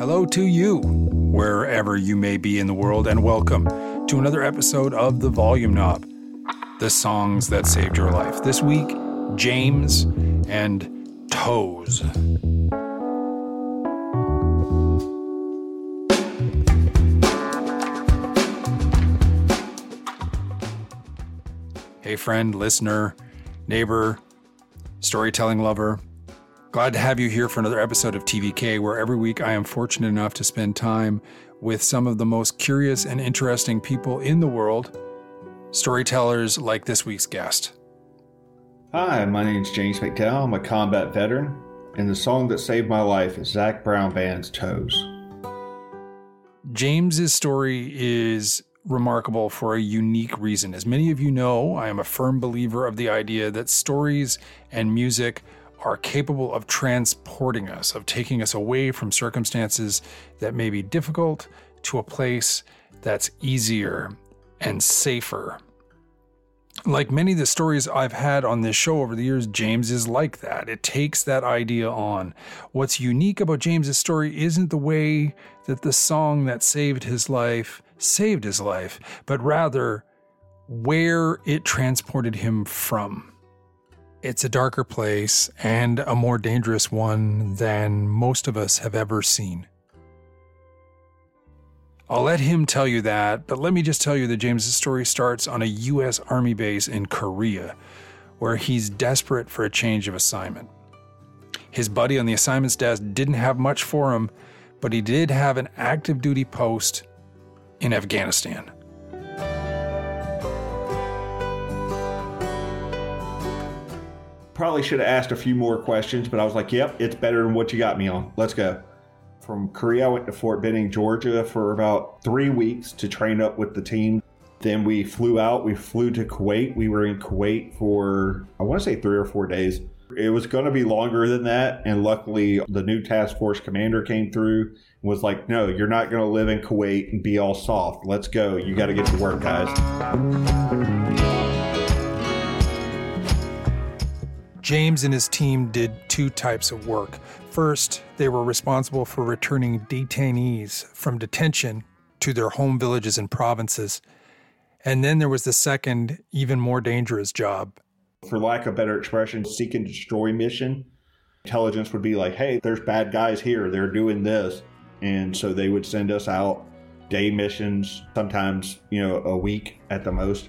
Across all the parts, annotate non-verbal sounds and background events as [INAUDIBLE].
Hello to you, wherever you may be in the world, and welcome to another episode of The Volume Knob, the songs that saved your life. This week, James and Toes. Hey, friend, listener, neighbor, storytelling lover. Glad to have you here for another episode of TVK, where every week I am fortunate enough to spend time with some of the most curious and interesting people in the world, storytellers like this week's guest. Hi, my name is James McDowell. I'm a combat veteran, and the song that saved my life is Zac Brown Band's Toes. James's story is remarkable for a unique reason. As many of you know, I am a firm believer of the idea that stories and music are capable of transporting us, of taking us away from circumstances that may be difficult to a place that's easier and safer. Like many of the stories I've had on this show over the years, James is like that. It takes that idea on. What's unique about James's story isn't the way that the song that saved his life saved his life, but rather where it transported him from. It's a darker place and a more dangerous one than most of us have ever seen. I'll let him tell you that, but let me just tell you that James's story starts on a U.S. Army base in Korea, where he's desperate for a change of assignment. His buddy on the assignment's desk didn't have much for him, but he did have an active duty post in Afghanistan. Probably should have asked a few more questions, but I was like, yep, it's better than what you got me on. Let's go. From Korea, I went to Fort Benning, Georgia for about three weeks to train up with the team. Then we flew out. We flew to Kuwait. We were in Kuwait for, I want to say, three or four days. It was going to be longer than that. And luckily, the new task force commander came through and was like, no, you're not going to live in Kuwait and be all soft. Let's go. You got to get to work, guys. James and his team did two types of work. First, they were responsible for returning detainees from detention to their home villages and provinces. And then there was the second, even more dangerous job. For lack of better expression, seek and destroy mission. Intelligence would be like, hey, there's bad guys here. They're doing this. And so they would send us out day missions, sometimes, you know, a week at the most.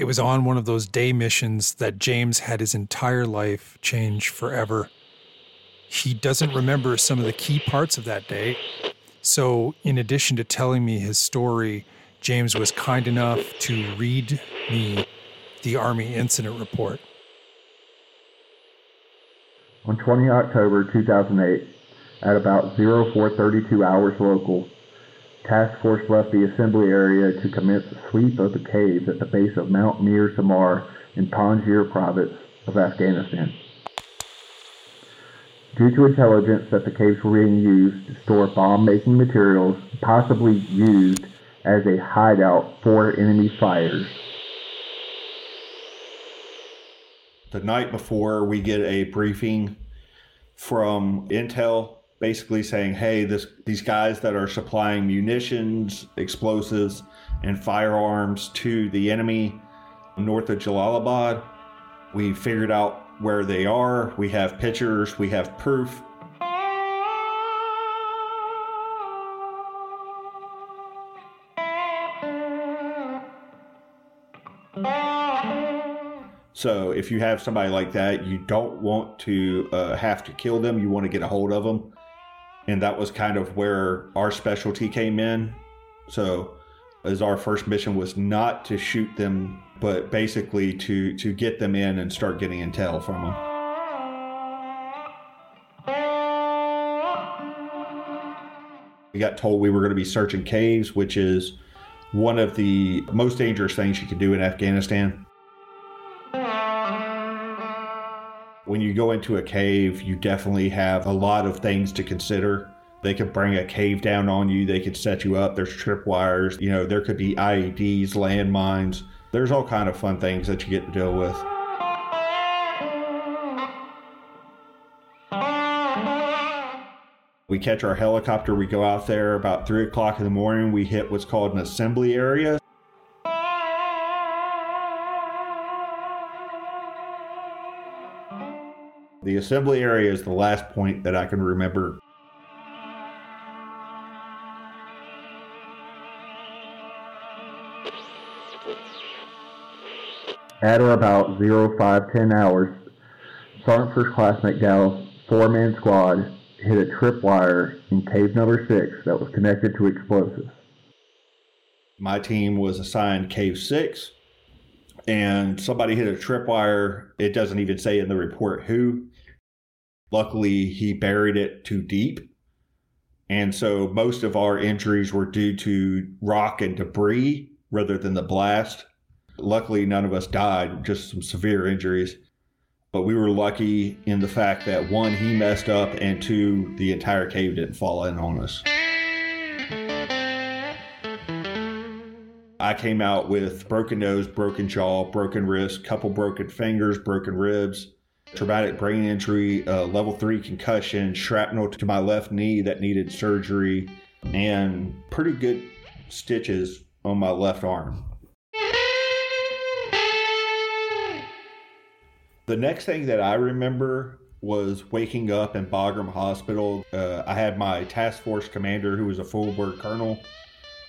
It was on one of those day missions that James had his entire life change forever. He doesn't remember some of the key parts of that day. So, in addition to telling me his story, James was kind enough to read me the Army incident report. On 20 October 2008, at about 0432 hours local, Task Force left the assembly area to commence a sweep of the caves at the base of Mount Mir Samir in Panjshir province of Afghanistan. Due to intelligence that the caves were being used to store bomb-making materials, possibly used as a hideout for enemy fighters. The night before, we get a briefing from Intel basically saying, "Hey, this these guys that are supplying munitions, explosives, and firearms to the enemy north of Jalalabad, we figured out where they are. We have pictures. We have proof." So if you have somebody like that, you don't want to uh, have to kill them. You want to get a hold of them and that was kind of where our specialty came in. So, as our first mission was not to shoot them, but basically to to get them in and start getting intel from them. We got told we were going to be searching caves, which is one of the most dangerous things you can do in Afghanistan. When you go into a cave, you definitely have a lot of things to consider. They could bring a cave down on you, they could set you up, there's tripwires, you know, there could be IEDs, landmines. There's all kind of fun things that you get to deal with. We catch our helicopter, we go out there about three o'clock in the morning. We hit what's called an assembly area. The assembly area is the last point that I can remember. At or about 0510 hours, Sergeant First Class McDowell's four-man squad hit a tripwire in cave number six that was connected to explosives. My team was assigned cave six, and somebody hit a tripwire. It doesn't even say in the report who. Luckily, he buried it too deep. And so most of our injuries were due to rock and debris rather than the blast. Luckily, none of us died, just some severe injuries. But we were lucky in the fact that one, he messed up, and two, the entire cave didn't fall in on us. I came out with broken nose, broken jaw, broken wrist, couple broken fingers, broken ribs, traumatic brain injury, uh, level three concussion, shrapnel to my left knee that needed surgery, and pretty good stitches on my left arm. The next thing that I remember was waking up in Bagram Hospital. Uh, I had my task force commander, who was a full bird colonel,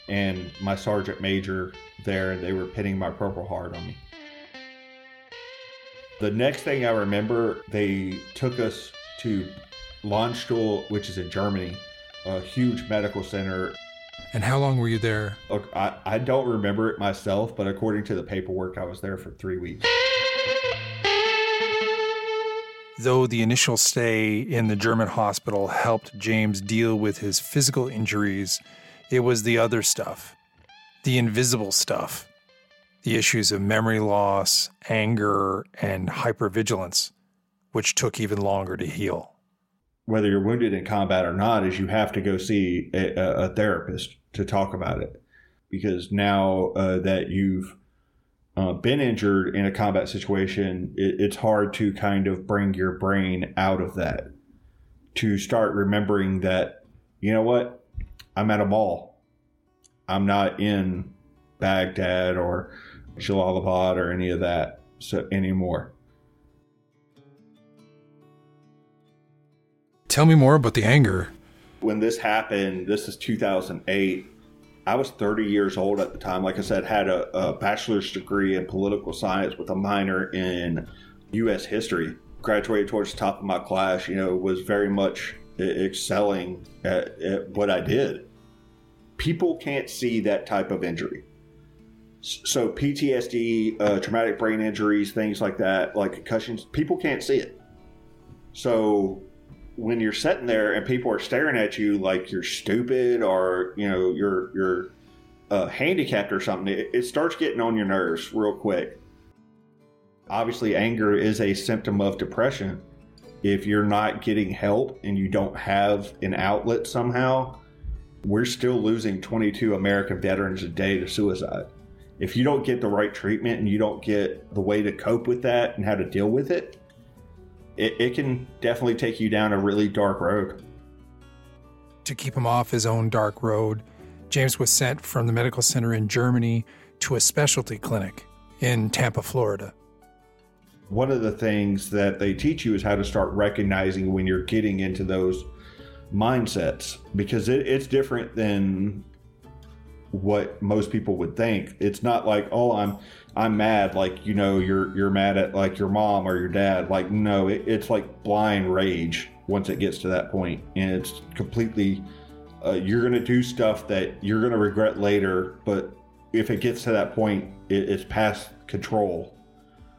and my sergeant major there, and they were pinning my Purple Heart on me. The next thing I remember, they took us to Landstuhl, which is in Germany, a huge medical center. And how long were you there? Look, I, I don't remember it myself, but according to the paperwork, I was there for three weeks. Though the initial stay in the German hospital helped James deal with his physical injuries, it was the other stuff, the invisible stuff, the issues of memory loss, anger, and hypervigilance, which took even longer to heal. Whether you're wounded in combat or not, is you have to go see a, a therapist to talk about it. Because now uh, that you've uh, been injured in a combat situation, it, it's hard to kind of bring your brain out of that to start remembering that, you know what, I'm at a mall. I'm not in Baghdad or Jalalabad or any of that so anymore. Tell me more about the anger. When this happened, this is 2008. I was 30 years old at the time. Like I said, had a, a bachelor's degree in political science with a minor in U.S. history. Graduated towards the top of my class. You know, was very much excelling at, at what I did. People can't see that type of injury. So PTSD, uh, traumatic brain injuries, things like that, like concussions, people can't see it. So when you're sitting there and people are staring at you like you're stupid or you know you're you're uh, handicapped or something, it, it starts getting on your nerves real quick. Obviously, anger is a symptom of depression. If you're not getting help and you don't have an outlet somehow, we're still losing 22 American veterans a day to suicide. If you don't get the right treatment and you don't get the way to cope with that and how to deal with it, it, it can definitely take you down a really dark road. To keep him off his own dark road, James was sent from the medical center in Germany to a specialty clinic in Tampa, Florida. One of the things that they teach you is how to start recognizing when you're getting into those mindsets because it, it's different than what most people would think. It's not like, oh, I'm I'm mad, like you know, you're you're mad at like your mom or your dad. Like, no, it, it's like blind rage once it gets to that point, and it's completely. Uh, you're gonna do stuff that you're gonna regret later, but if it gets to that point, it, it's past control,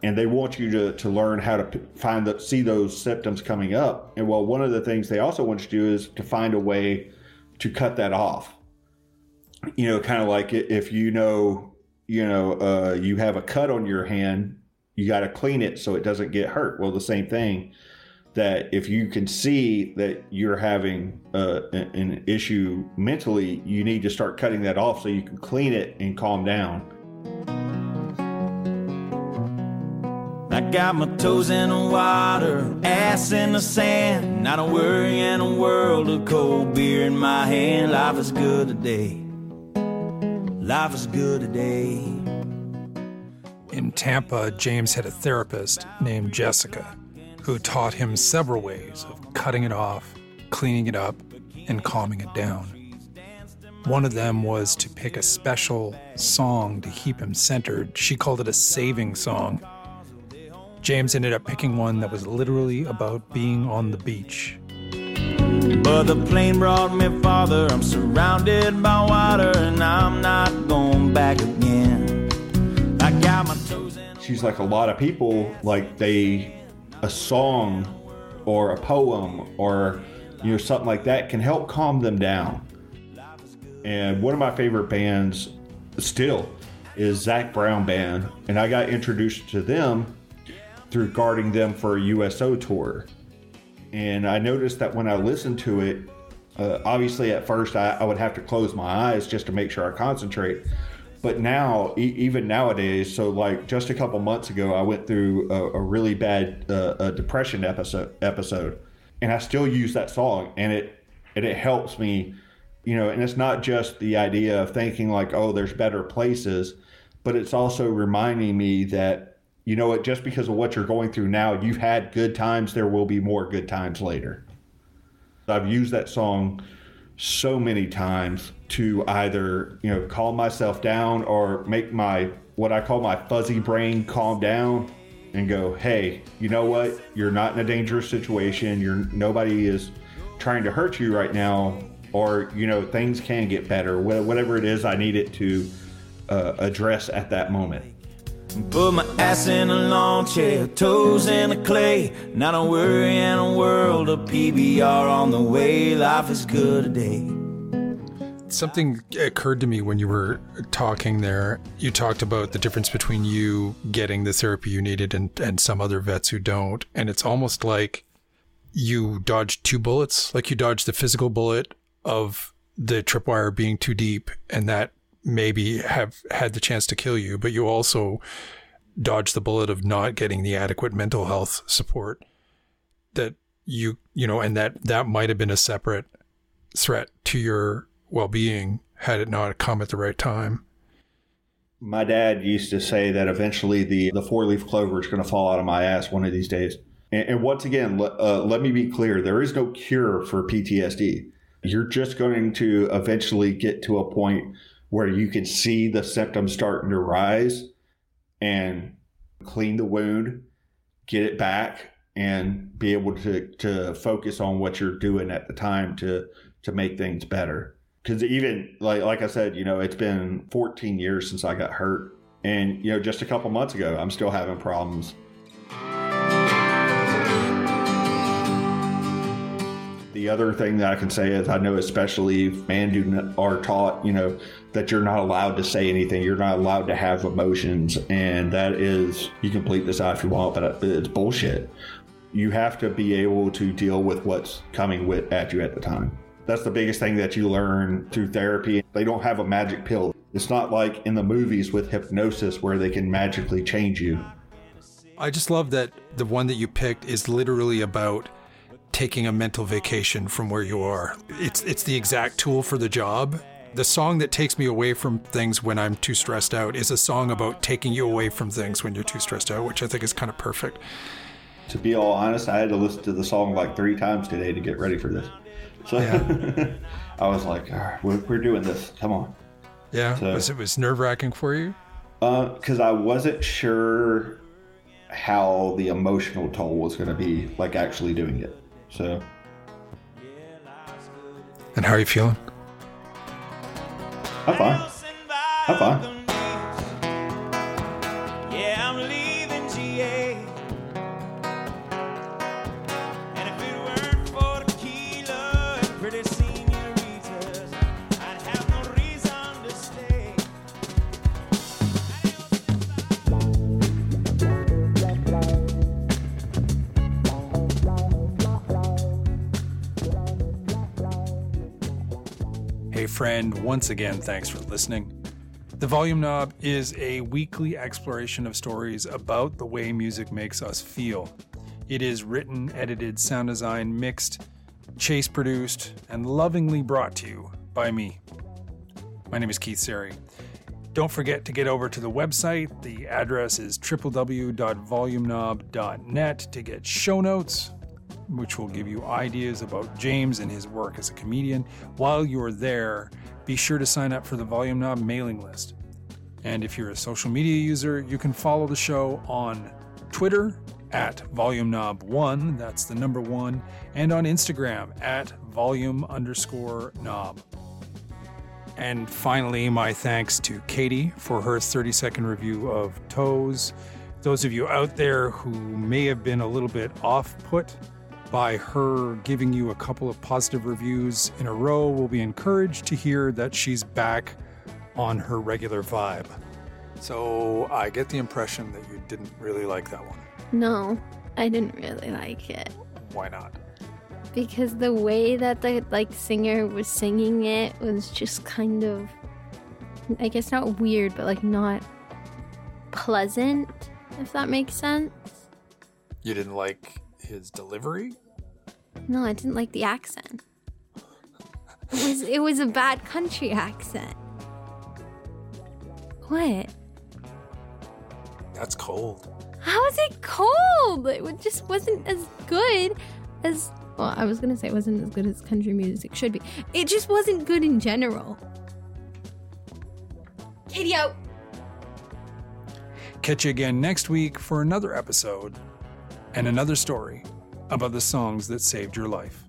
and they want you to to learn how to find the see those symptoms coming up. And well, one of the things they also want you to do is to find a way to cut that off you know, kind of like if you know, you know, uh, you have a cut on your hand, you got to clean it so it doesn't get hurt. Well, the same thing that if you can see that you're having uh, an issue mentally, you need to start cutting that off so you can clean it and calm down. I got my toes in the water, ass in the sand. Not a worry in a world of cold beer in my hand. Life is good today. Life is good today. In Tampa, James had a therapist named Jessica who taught him several ways of cutting it off, cleaning it up, and calming it down. One of them was to pick a special song to keep him centered. She called it a saving song. James ended up picking one that was literally about being on the beach. But the plane brought me farther. I'm surrounded by water, and I'm not going back again. I got my toes in. She's like a lot of people, like they, a song or a poem or, you know, something like that can help calm them down. And one of my favorite bands still is Zac Brown Band. And I got introduced to them through guarding them for a USO tour. And I noticed that when I listened to it, uh, obviously at first I, I, would have to close my eyes just to make sure I concentrate. But now, e- even nowadays, so like just a couple months ago, I went through a, a really bad uh, depression episode, episode, and I still use that song, and it and it helps me you know, and it's not just the idea of thinking like, oh, there's better places, but it's also reminding me that, you know what, just because of what you're going through now, you've had good times, there will be more good times later. I've used that song so many times to either, you know, calm myself down or make my, what I call my fuzzy brain calm down and go, hey, you know what, you're not in a dangerous situation. You're, nobody is trying to hurt you right now or you know things can get better whatever it is i need it to uh, address at that moment Put my ass in a lawn chair, toes in the clay. Not a worry in a world of PBR on the way. Life is good today. Something occurred to me when you were talking there. You talked about the difference between you getting the therapy you needed and, and some other vets who don't. And it's almost like you dodged two bullets, like you dodged the physical bullet of the tripwire being too deep and that maybe have had the chance to kill you, but you also dodged the bullet of not getting the adequate mental health support that you, you know, and that that might have been a separate threat to your well-being had it not come at the right time. My dad used to say that eventually the, the four leaf clover is going to fall out of my ass one of these days. And, and once again, uh, let me be clear there is no cure for PTSD you're just going to eventually get to a point where you can see the symptoms starting to rise and clean the wound, get it back, and be able to, to focus on what you're doing at the time to to make things better. Because even like like I said, you know, it's been 14 years since I got hurt, and you know, just a couple months ago, I'm still having problems The other thing that I can say is I know, especially men are taught, you know, that you're not allowed to say anything. You're not allowed to have emotions. And that is, you can bleep this out if you want, but it's bullshit. You have to be able to deal with what's coming with, at you at the time. That's the biggest thing that you learn through therapy. They don't have a magic pill. It's not like in the movies with hypnosis where they can magically change you. I just love that the one that you picked is literally about taking a mental vacation from where you are. It's it's the exact tool for the job. The song that takes me away from things when I'm too stressed out is a song about taking you away from things when you're too stressed out, which I think is kind of perfect. To be all honest, I had to listen to the song like three times today to get ready for this. So yeah. [LAUGHS] I was like, all right, we're, we're doing this. Come on. Yeah. So, was it was nerve wracking for you? Because uh, I wasn't sure how the emotional toll was going to be, like actually doing it. So. And how are you feeling? I'm fine. I'm fine. Friend, once again, thanks for listening. The Volume Knob is a weekly exploration of stories about the way music makes us feel. It is written, edited, sound designed, mixed, chase produced, and lovingly brought to you by me. My name is Keith Sari. Don't forget to get over to the website. The address is www.volumeknob.net to get show notes, which will give you ideas about James and his work as a comedian. While you're there, be sure to sign up for the Volume Knob mailing list. And if you're a social media user, you can follow the show on Twitter at Volume Knob 1, that's the number one, and on Instagram at volume underscore knob. And finally, my thanks to Katie for her 30 second review of Toes. Those of you out there who may have been a little bit off put by her giving you a couple of positive reviews in a row we'll be encouraged to hear that she's back on her regular vibe. So I get the impression that you didn't really like that one. No, I didn't really like it Why not? because the way that the like singer was singing it was just kind of I guess not weird, but like not pleasant, if that makes sense. You didn't like his delivery? No, I didn't like the accent. It was it was a bad country accent. What? That's cold. How is it cold? It just wasn't as good as. Well, I was gonna say it wasn't as good as country music should be. It just wasn't good in general. Katie out. Catch you again next week for another episode and another story about the songs that saved your life.